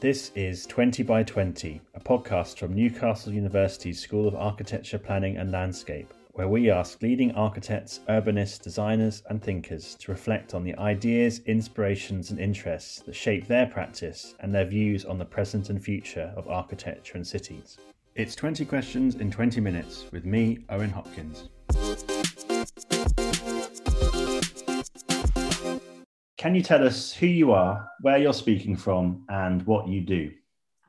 This is 20 by 20, a podcast from Newcastle University's School of Architecture, Planning and Landscape, where we ask leading architects, urbanists, designers, and thinkers to reflect on the ideas, inspirations, and interests that shape their practice and their views on the present and future of architecture and cities. It's 20 questions in 20 minutes with me, Owen Hopkins. Can you tell us who you are, where you're speaking from, and what you do?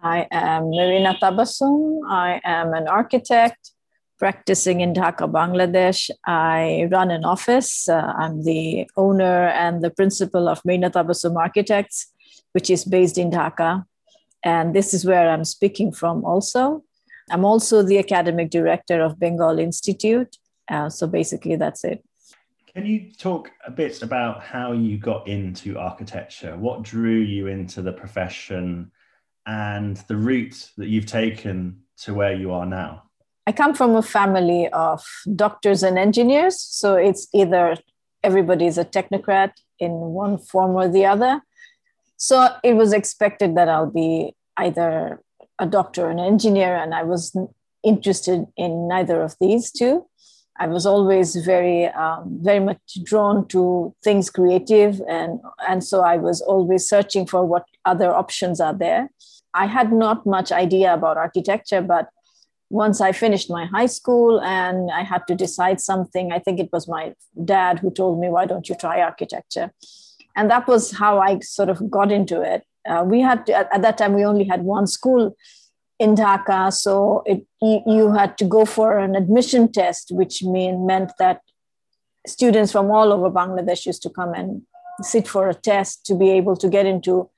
I am Marina Tabassum. I am an architect practicing in Dhaka, Bangladesh. I run an office. Uh, I'm the owner and the principal of Marina Tabassum Architects, which is based in Dhaka. And this is where I'm speaking from also. I'm also the academic director of Bengal Institute. Uh, so basically, that's it. Can you talk a bit about how you got into architecture? What drew you into the profession and the route that you've taken to where you are now? I come from a family of doctors and engineers. So it's either everybody's a technocrat in one form or the other. So it was expected that I'll be either a doctor or an engineer, and I was interested in neither of these two. I was always very, um, very much drawn to things creative, and and so I was always searching for what other options are there. I had not much idea about architecture, but once I finished my high school and I had to decide something, I think it was my dad who told me, "Why don't you try architecture?" And that was how I sort of got into it. Uh, we had to, at, at that time we only had one school in Dhaka. So it, you, you had to go for an admission test, which mean, meant that students from all over Bangladesh used to come and sit for a test to be able to get into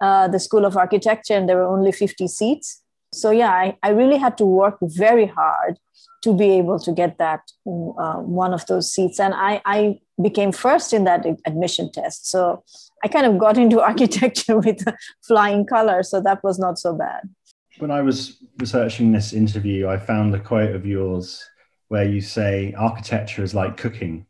uh, the School of Architecture, and there were only 50 seats. So, yeah, I, I really had to work very hard to be able to get that uh, one of those seats. And I, I became first in that admission test. So I kind of got into architecture with flying colors. So that was not so bad when I was researching this interview, I found a quote of yours where you say architecture is like cooking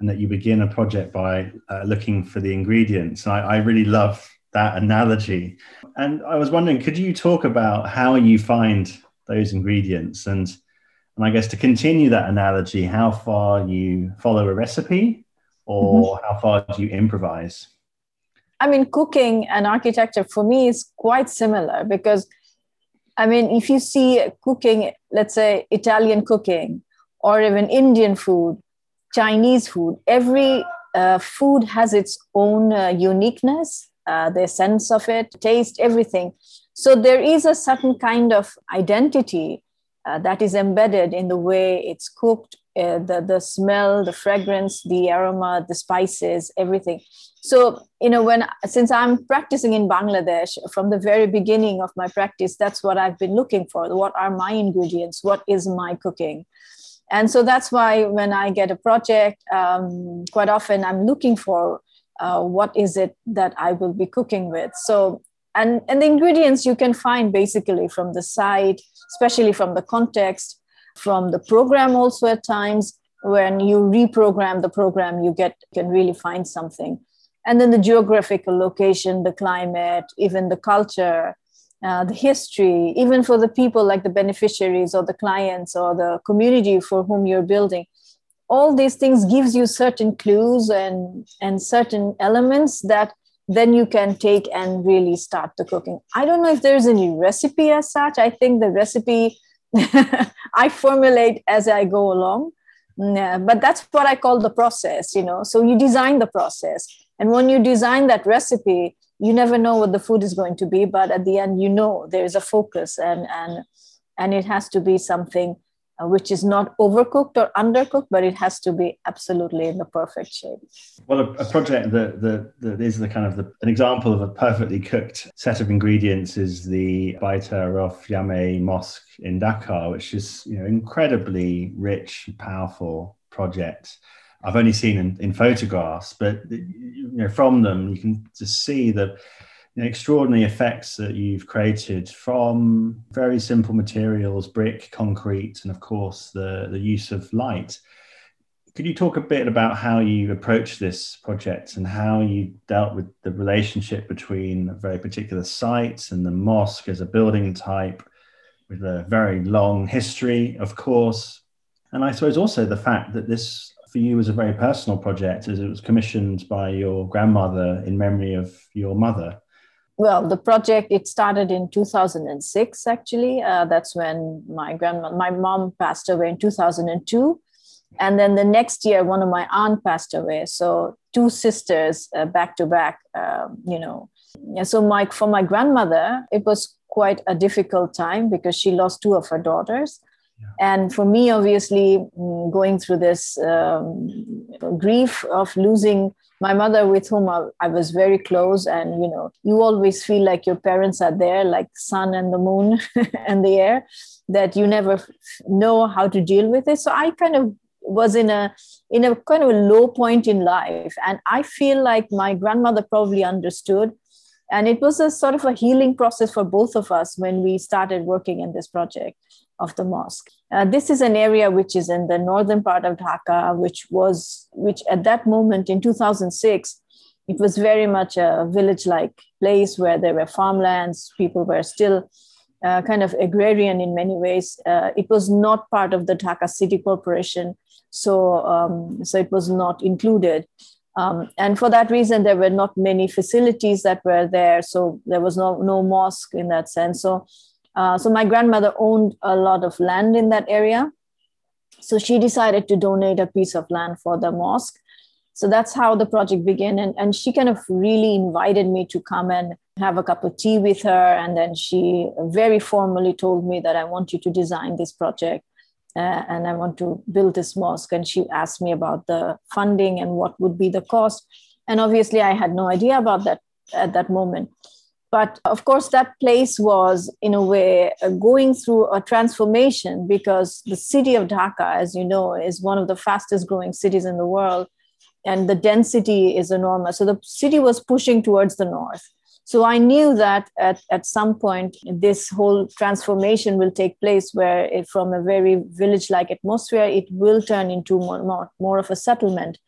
and that you begin a project by uh, looking for the ingredients. I, I really love that analogy. And I was wondering, could you talk about how you find those ingredients and and I guess to continue that analogy, how far you follow a recipe or mm-hmm. how far do you improvise? I mean, cooking and architecture for me is quite similar because I mean, if you see cooking, let's say Italian cooking or even Indian food, Chinese food, every uh, food has its own uh, uniqueness, uh, the sense of it, taste, everything. So there is a certain kind of identity uh, that is embedded in the way it's cooked, uh, the, the smell, the fragrance, the aroma, the spices, everything. So you know when since i'm practicing in bangladesh from the very beginning of my practice that's what i've been looking for. What are my ingredients? What is my cooking? And so that's why when i get a project um, quite often i'm looking for uh, what is it that i will be cooking with. So and and the ingredients you can find basically from the site especially from the context from the program also at times. When you reprogram the program you get can really find something. And then the geographical location the climate even the culture uh, the history even for the people like the beneficiaries or the clients or the community for whom you're building. All these things gives you certain clues and and certain elements that then you can take and really start the cooking. I don't know if there's any recipe as such. I think the recipe i formulate as i go along. Yeah, uh, but that's what i call the process you know. So you design the process. And when you design that recipe, you never know what the food is going to be, but at the end, you know there is a focus, and and and it has to be something uh, which is not overcooked or undercooked, but it has to be absolutely in the perfect shape. Well, a, a project that, that, that is the kind of the, an example of a perfectly cooked set of ingredients is the Bait Ur Rouf Jame Mosque in Dhaka, which is you know incredibly rich, powerful project. I've only seen in, in photographs, but you know from them you can just see the extraordinary effects that you've created from very simple materials, brick, concrete, and of course the the use of light. could you talk a bit about how you approached this project and how you dealt with the relationship between a very particular site and the mosque as a building type with a very long history, of course? And I suppose also the fact that this for you was a very personal project as it was commissioned by your grandmother in memory of your mother. Well, the project it started in 2006. Actually, uh, that's when my grandma, my mom passed away in 2002, and then the next year, one of my aunt passed away. So two sisters uh, back to back. Um, you know, and so my for my grandmother, it was quite a difficult time because she lost two of her daughters. And for me, obviously, mm, going through this um, grief of losing my mother with whom I, I, was very close and you know you always feel like your parents are there like sun and the moon and the air that you never know how to deal with it. So i kind of was in a in a kind of a low point in life and i feel like my grandmother probably understood. And it was a sort of a healing process for both of us when we started working in this project of the mosque. Uh, this is an area which is in the northern part of Dhaka, which was, which at that moment in 2006, it was very much a village like place where there were farmlands, people were still uh, kind of agrarian in many ways. Uh, it was not part of the Dhaka City Corporation, so, um, so it was not included. Um, and for that reason, there were not many facilities that were there. So there was no, no mosque in that sense. So uh, so my grandmother owned a lot of land in that area. So she decided to donate a piece of land for the mosque. So that's how the project began. And, and she kind of really invited me to come and have a cup of tea with her. And then she very formally told me that I want you to design this project uh, and I want to build this mosque. And she asked me about the funding and what would be the cost. And obviously, I had no idea about that at that moment. But of course, that place was, in a way, uh, going through a transformation because the city of Dhaka, as you know, is one of the fastest growing cities in the world. And the density is enormous. So the city was pushing towards the north. So I knew that at, at some point, this whole transformation will take place where, it, from a very village like atmosphere, it will turn into more, more, more of a settlement.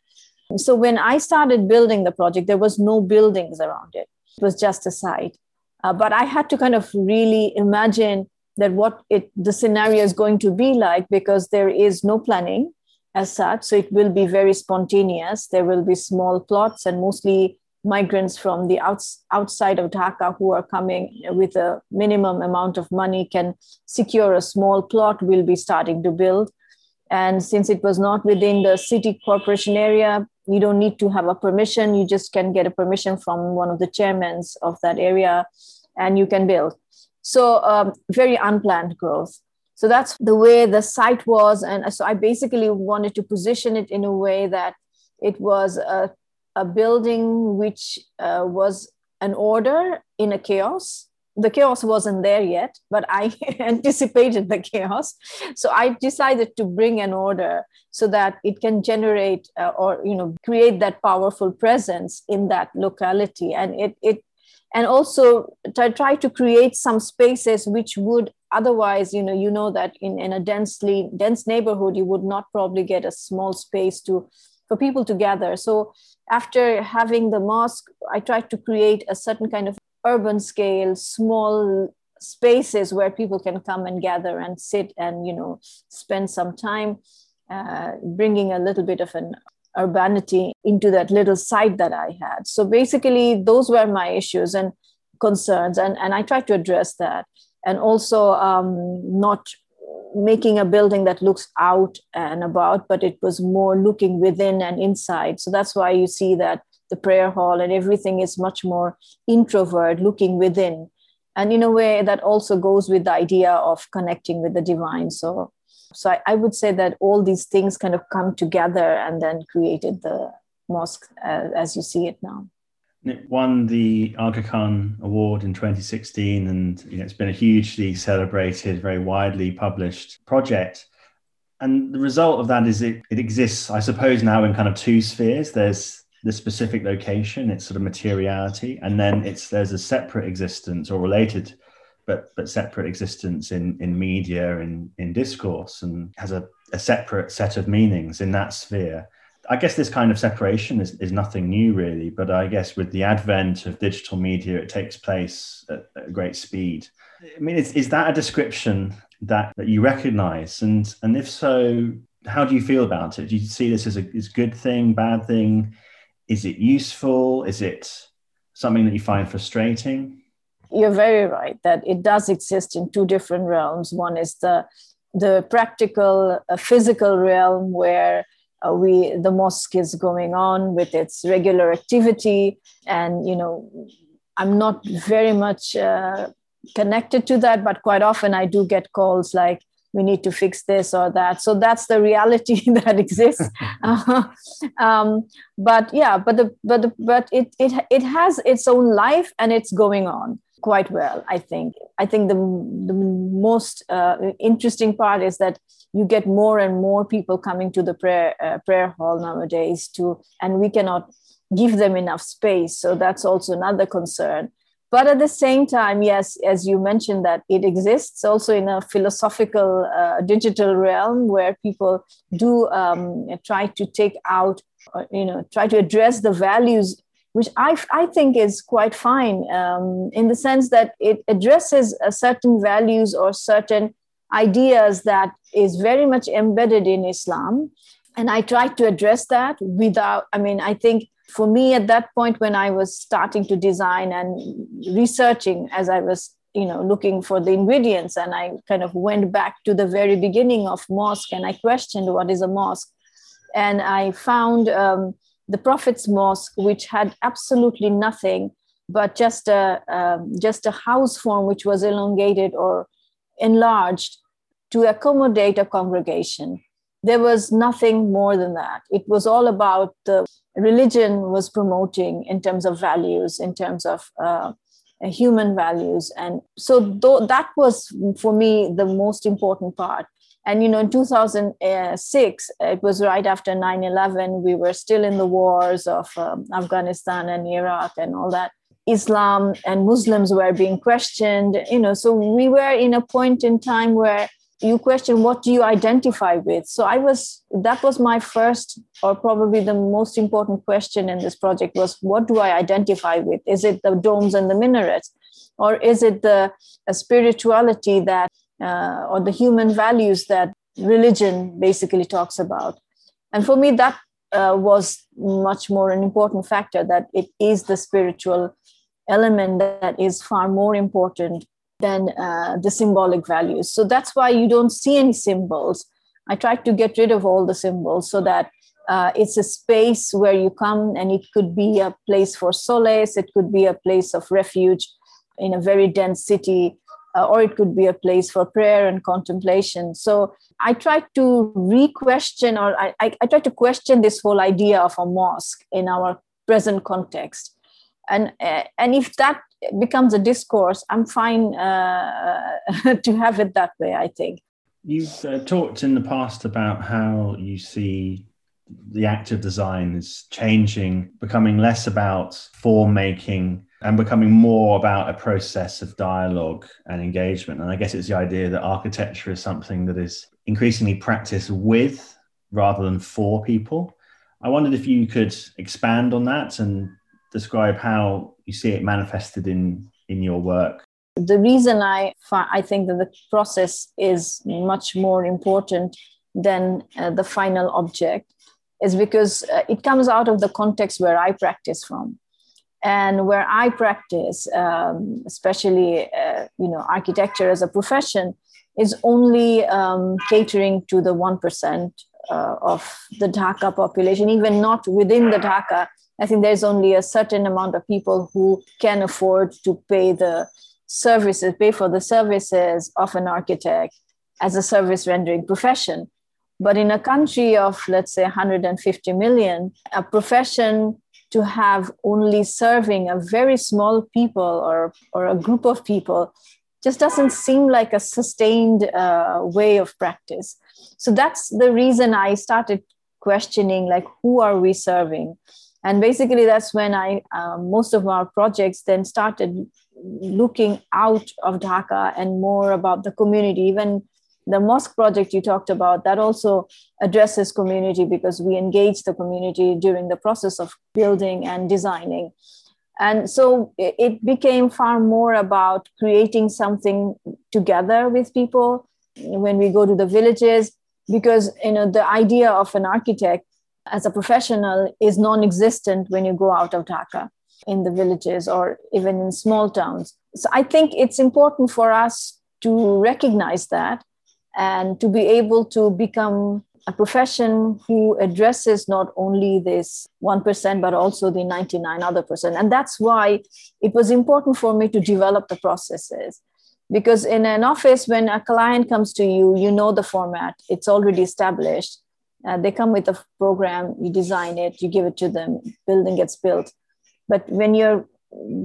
So when I started building the project, there was no buildings around it it was just a site. Uh, but I had to kind of really imagine that what it the scenario is going to be like because there is no planning as such. So it will be very spontaneous. There will be small plots and mostly migrants from the outs, outside of Dhaka who are coming with a minimum amount of money can secure a small plot. We'll be starting to build. And since it was not within the city corporation area, you don't need to have a permission. You just can get a permission from one of the chairmen of that area and you can build. So um, very unplanned growth. So that's the way the site was. And so i basically wanted to position it in a way that it was a, a building which uh, was an order in a chaos the chaos wasn't there yet, but I anticipated the chaos. So I decided to bring an order so that it can generate uh, or you know create that powerful presence in that locality, and it it and also to try to create some spaces which would otherwise you know you know that in, in a densely dense neighborhood you would not probably get a small space to for people to gather so after having the mosque i tried to create a certain kind of urban scale, small spaces where people can come and gather and sit and you know spend some time, uh, bringing a little bit of an urbanity into that little site that I had. So basically, those were my issues and concerns, and and I tried to address that, and also um, not making a building that looks out and about, but it was more looking within and inside. So that's why you see that the prayer hall and everything is much more introvert looking within and in a way that also goes with the idea of connecting with the divine so so I, I would say that all these things kind of come together and then created the mosque uh, as you see it now it won the Aga Khan Award in 2016, and you know, it's been a hugely celebrated, very widely published project. And the result of that is it, it exists, I suppose, now in kind of two spheres. There's the specific location, its sort of materiality, and then it's there's a separate existence or related, but but separate existence in in media in in discourse, and has a a separate set of meanings in that sphere. I guess this kind of separation is, is nothing new, really. But I guess with the advent of digital media, it takes place at, at great speed. I mean, is, is that a description that, that you recognize? And, and if so, how do you feel about it? Do you see this as a, as good thing, bad thing? Is it useful? Is it something that you find frustrating? You're very right that it does exist in two different realms. One is the the practical, uh, physical realm where uh, we the mosque is going on with its regular activity, and you know, I'm not very much uh, connected to that, but quite often I do get calls like, we need to fix this or that. So that's the reality that exists. Uh, um, but yeah but the but the, but it, it it has its own life and it's going on quite well i think. I think the, the most uh, interesting part is that you get more and more people coming to the prayer uh, prayer hall nowadays to and we cannot give them enough space. So that's also another concern but at the same time yes as you mentioned that it exists also in a philosophical uh, digital realm where people do um, try to take out uh, you know try to address the values which I, I think is quite fine um, in the sense that it addresses certain values or certain ideas that is very much embedded in Islam. And I try to address that without, I mean, I think for me at that point when I was starting to design and researching as I was, you know, looking for the ingredients, and I kind of went back to the very beginning of mosque and I questioned what is a mosque. And I found um, the Prophet's Mosque, which had absolutely nothing but just a um, just a house form which was elongated or enlarged to accommodate a congregation. There was nothing more than that. It was all about the religion was promoting in terms of values, in terms of uh, human values, and so th- that was for me the most important part. And you know in 2006 it was right after 9-11 we were still in the wars of um, afghanistan and iraq and all that. Islam and muslims were being questioned you know so we were in a point in time where you question what do you identify with. So i was that was my first or probably the most important question in this project was what do i identify with? Is it the domes and the minarets? Or is it the spirituality that uh, or the human values that religion basically talks about. And for me, that uh, was much more an important factor that it is the spiritual element that is far more important than uh, the symbolic values. So that's why you don't see any symbols. I tried to get rid of all the symbols so that uh, it's a space where you come and it could be a place for solace, it could be a place of refuge in a very dense city uh, or it could be a place for prayer and contemplation. So I try to re-question, or I, I, I try to question this whole idea of a mosque in our present context. And, uh, and if that becomes a discourse, I'm fine uh, to have it that way, I think. You've uh, talked in the past about how you see the act of design is changing, becoming less about form making and becoming more about a process of dialogue and engagement. And I guess it's the idea that architecture is something that is increasingly practiced with rather than for people. I wondered if you could expand on that and describe how you see it manifested in, in your work. The reason I, I think that the process is much more important than uh, the final object is because uh, it comes out of the context where I practice from and where i practice um, especially uh, you know architecture as a profession is only um, catering to the 1% uh, of the dhaka population even not within the dhaka i think there's only a certain amount of people who can afford to pay the services pay for the services of an architect as a service rendering profession but in a country of let's say 150 million a profession to have only serving a very small people or, or a group of people just doesn't seem like a sustained uh, way of practice. So that's the reason I started questioning like, who are we serving? And basically, that's when I, um, most of our projects then started looking out of Dhaka and more about the community, even the mosque project you talked about that also addresses community because we engage the community during the process of building and designing. And so it became far more about creating something together with people when we go to the villages because you know the idea of an architect as a professional is non-existent when you go out of dhaka in the villages or even in small towns. So i think it's important for us to recognize that and to be able to become a profession who addresses not only this 1% but also the 99 other percent. And that's why it was important for me to develop the processes. Because in an office when a client comes to you you know the format it's already established uh, they come with a program you design it you give it to them building gets built. But when you're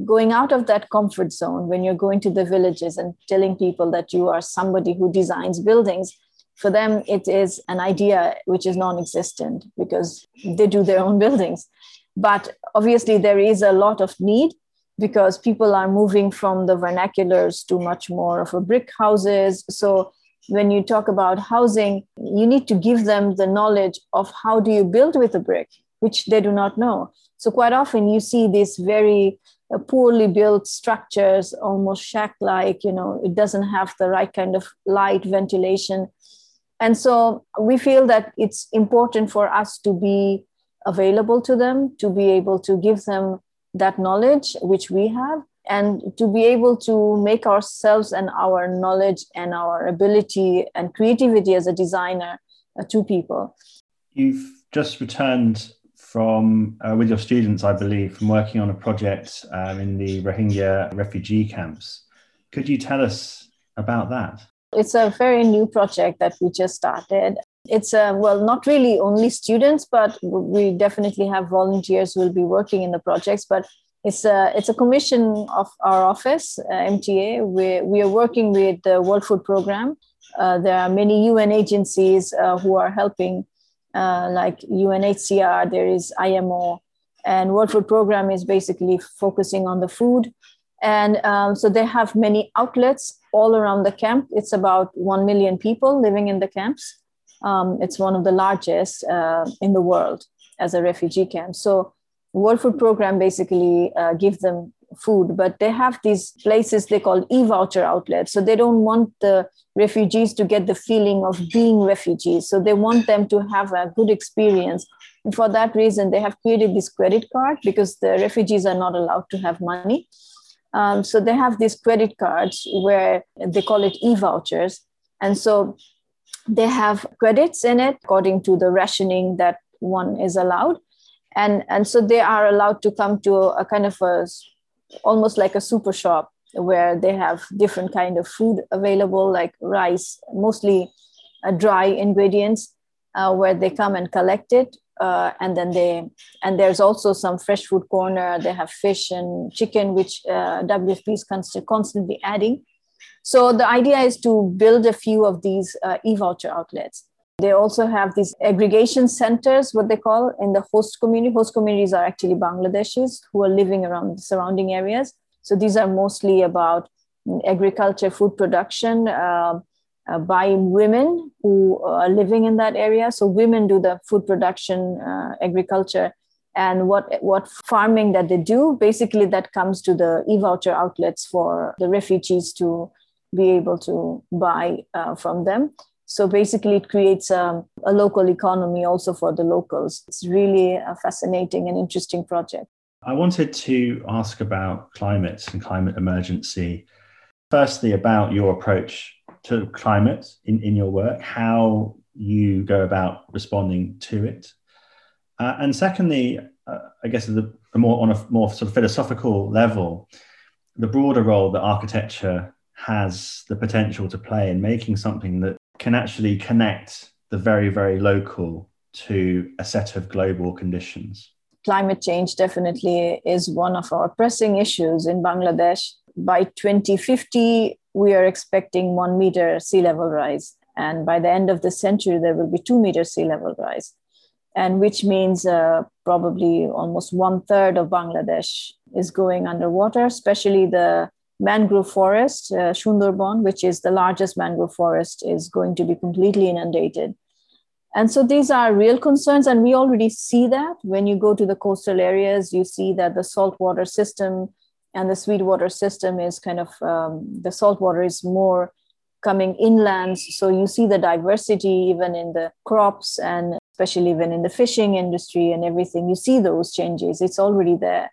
going out of that comfort zone when you're going to the villages and telling people that you are somebody who designs buildings for them it is an idea which is non-existent because they do their own buildings. But obviously there is a lot of need because people are moving from the vernaculars to much more of a brick houses. So when you talk about housing you need to give them the knowledge of how do you build with a brick which they do not know. So quite often you see these very uh, poorly built structures almost shack like you know it doesn't have the right kind of light ventilation. And so we feel that it's important for us to be available to them, to be able to give them that knowledge which we have, and to be able to make ourselves and our knowledge and our ability and creativity as a designer uh, to people. You've just returned from uh, with your students, I believe, from working on a project um, in the Rohingya refugee camps. Could you tell us about that? It's a very new project that we just started. It's a, well, not really only students, but we definitely have volunteers who will be working in the projects. But it's a, it's a commission of our office, uh, MTA. We, we are working with the World Food Program. Uh, there are many UN agencies uh, who are helping, uh, like UNHCR, there is IMO, and World Food Program is basically focusing on the food and um, so they have many outlets all around the camp. It's about 1 million people living in the camps. Um, it's one of the largest uh, in the world as a refugee camp. So World Food Program basically uh, give them food, but they have these places they call e-voucher outlets. So they don't want the refugees to get the feeling of being refugees. So they want them to have a good experience. And for that reason, they have created this credit card because the refugees are not allowed to have money. Um, so they have these credit cards where they call it e-vouchers. And so they have credits in it according to the rationing that one is allowed. And, and so they are allowed to come to a kind of a almost like a super shop where they have different kind of food available like rice mostly uh, dry ingredients uh, where they come and collect it uh, and then they and there's also some fresh food corner. They have fish and chicken which uh, wfp is const- constantly adding. So the idea is to build a few of these uh, e-voucher outlets they also have these aggregation centers what they call in the host community host communities are actually bangladeshis who are living around the surrounding areas so these are mostly about agriculture food production uh, uh, by women who are living in that area. So women do the food production, uh, agriculture, and what what farming that they do. Basically, that comes to the e-voucher outlets for the refugees to be able to buy uh, from them. So basically, it creates a, um, a local economy also for the locals. It's really a fascinating and interesting project. I wanted to ask about climate and climate emergency. Firstly, about your approach to climate in, in your work, how you go about responding to it. Uh, and secondly, uh, I guess the, the, more on a more sort of philosophical level, the broader role that architecture has the potential to play in making something that can actually connect the very, very local to a set of global conditions. Climate change definitely is one of our pressing issues in Bangladesh. By 2050, we are expecting one meter sea level rise. And by the end of the century, there will be two meter sea level rise. And which means uh, probably almost one third of Bangladesh is going underwater, especially the mangrove forest, uh, which is the largest mangrove forest, is going to be completely inundated. And so these are real concerns, and we already see that when you go to the coastal areas, you see that the saltwater system and the sweetwater system is kind of um, the saltwater is more coming inland. So you see the diversity even in the crops and especially even in the fishing industry and everything. You see those changes. It's already there.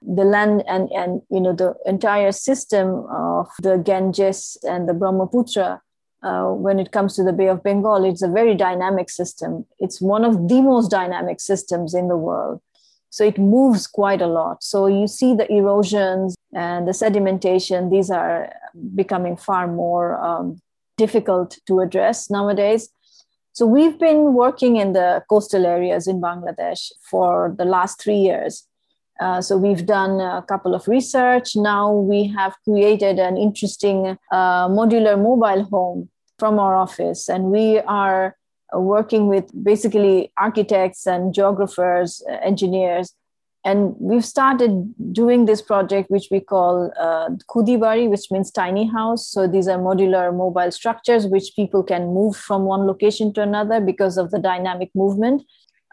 The land and, and you know the entire system of the Ganges and the Brahmaputra uh, when it comes to the Bay of Bengal, it's a very dynamic system. It's one of the most dynamic systems in the world. So it moves quite a lot. So you see the erosions and the sedimentation, these are becoming far more um, difficult to address nowadays. So we've been working in the coastal areas in Bangladesh for the last three years. Uh, so we've done a couple of research. Now we have created an interesting uh, modular mobile home from our office, and we are working with basically architects and geographers, uh, engineers, and we've started doing this project, which we call uh, Khudibari, which means tiny house. So these are modular mobile structures which people can move from one location to another because of the dynamic movement.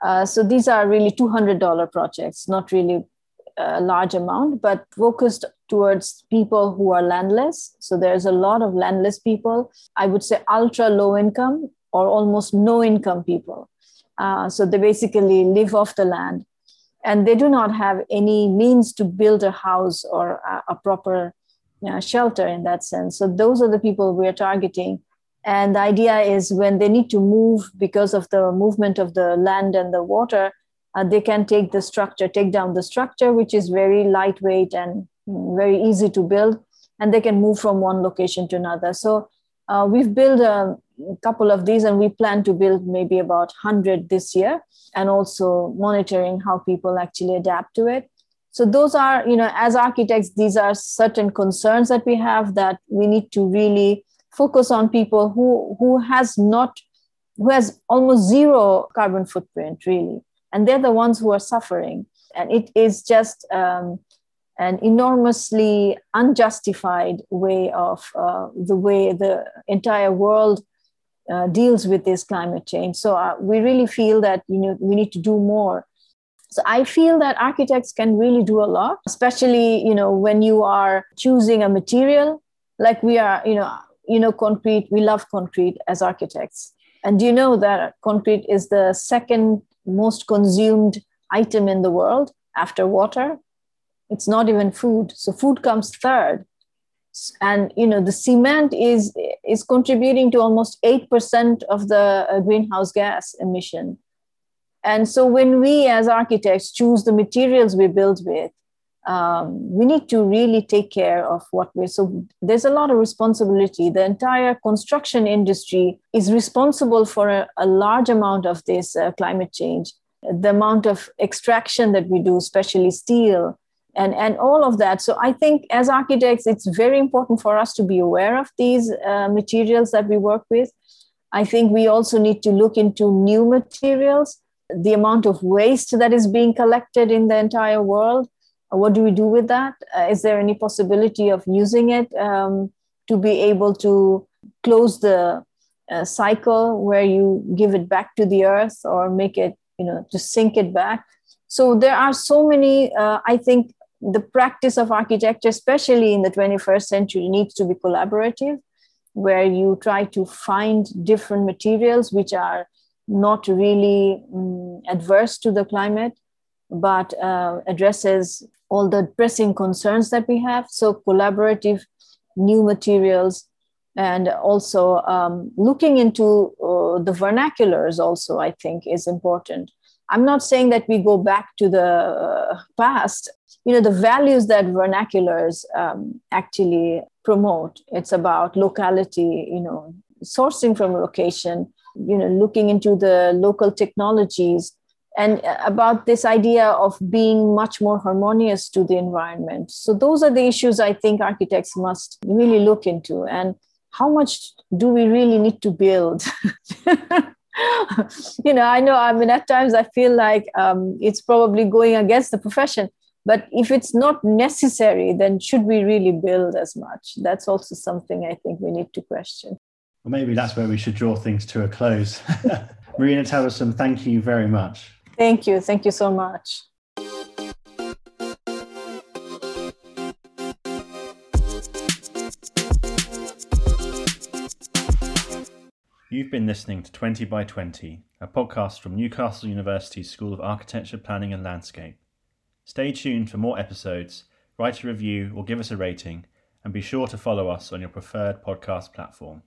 Uh, so these are really $200 projects, not really a large amount, but focused towards people who are landless. So there's a lot of landless people. I would say ultra low income or almost no income people. Uh, so they basically live off the land and they do not have any means to build a house or a, a proper you know, shelter in that sense. So those are the people we are targeting. And the idea is when they need to move because of the movement of the land and the water, uh, they can take the structure, take down the structure, which is very lightweight and very easy to build, and they can move from one location to another. So uh, we've built a couple of these, and we plan to build maybe about 100 this year, and also monitoring how people actually adapt to it. So those are, you know, as architects, these are certain concerns that we have that we need to really focus on people who who has not who has almost zero carbon footprint really and they're the ones who are suffering. And it is just um, an enormously unjustified way of uh, the way the entire world uh, deals with this climate change. So uh, we really feel that you know we need to do more. So i feel that architects can really do a lot especially you know when you are choosing a material. Like we are you know you know concrete. We love concrete as architects. And do you know that concrete is the second most consumed item in the world after water. It's not even food. So food comes third. And you know the cement is is contributing to almost 8% of the uh, greenhouse gas emission. And so when we as architects choose the materials we build with um, we need to really take care of what we're so there's a lot of responsibility. The entire construction industry is responsible for a, a large amount of this uh, climate change. The amount of extraction that we do especially steel and and all of that. So i think as architects it's very important for us to be aware of these uh, materials that we work with. I think we also need to look into new materials the amount of waste that is being collected in the entire world what do we do with that? Uh, is there any possibility of using it um, to be able to close the uh, cycle where you give it back to the earth or make it, you know, to sink it back? So there are so many, uh, I think the practice of architecture, especially in the 21st century, needs to be collaborative, where you try to find different materials which are not really um, adverse to the climate but uh, addresses all the pressing concerns that we have. So, collaborative new materials and also um, looking into uh, the vernaculars, also, I think, is important. I'm not saying that we go back to the uh, past. You know, the values that vernaculars um, actually promote. It's about locality, you know, sourcing from location, you know, looking into the local technologies and about this idea of being much more harmonious to the environment. So, those are the issues I think architects must really look into. And how much do we really need to build? you know, I know, I mean, at times I feel like um, it's probably going against the profession. but if it's not necessary then should we really build as much that's also something i think we need to question well maybe that's where we should draw things to a close marina Tabassum, thank you very much thank you thank you so much You've been listening to 20 by 20, a podcast from Newcastle University's School of Architecture, Planning and Landscape. Stay tuned for more episodes, write a review or give us a rating, and be sure to follow us on your preferred podcast platform.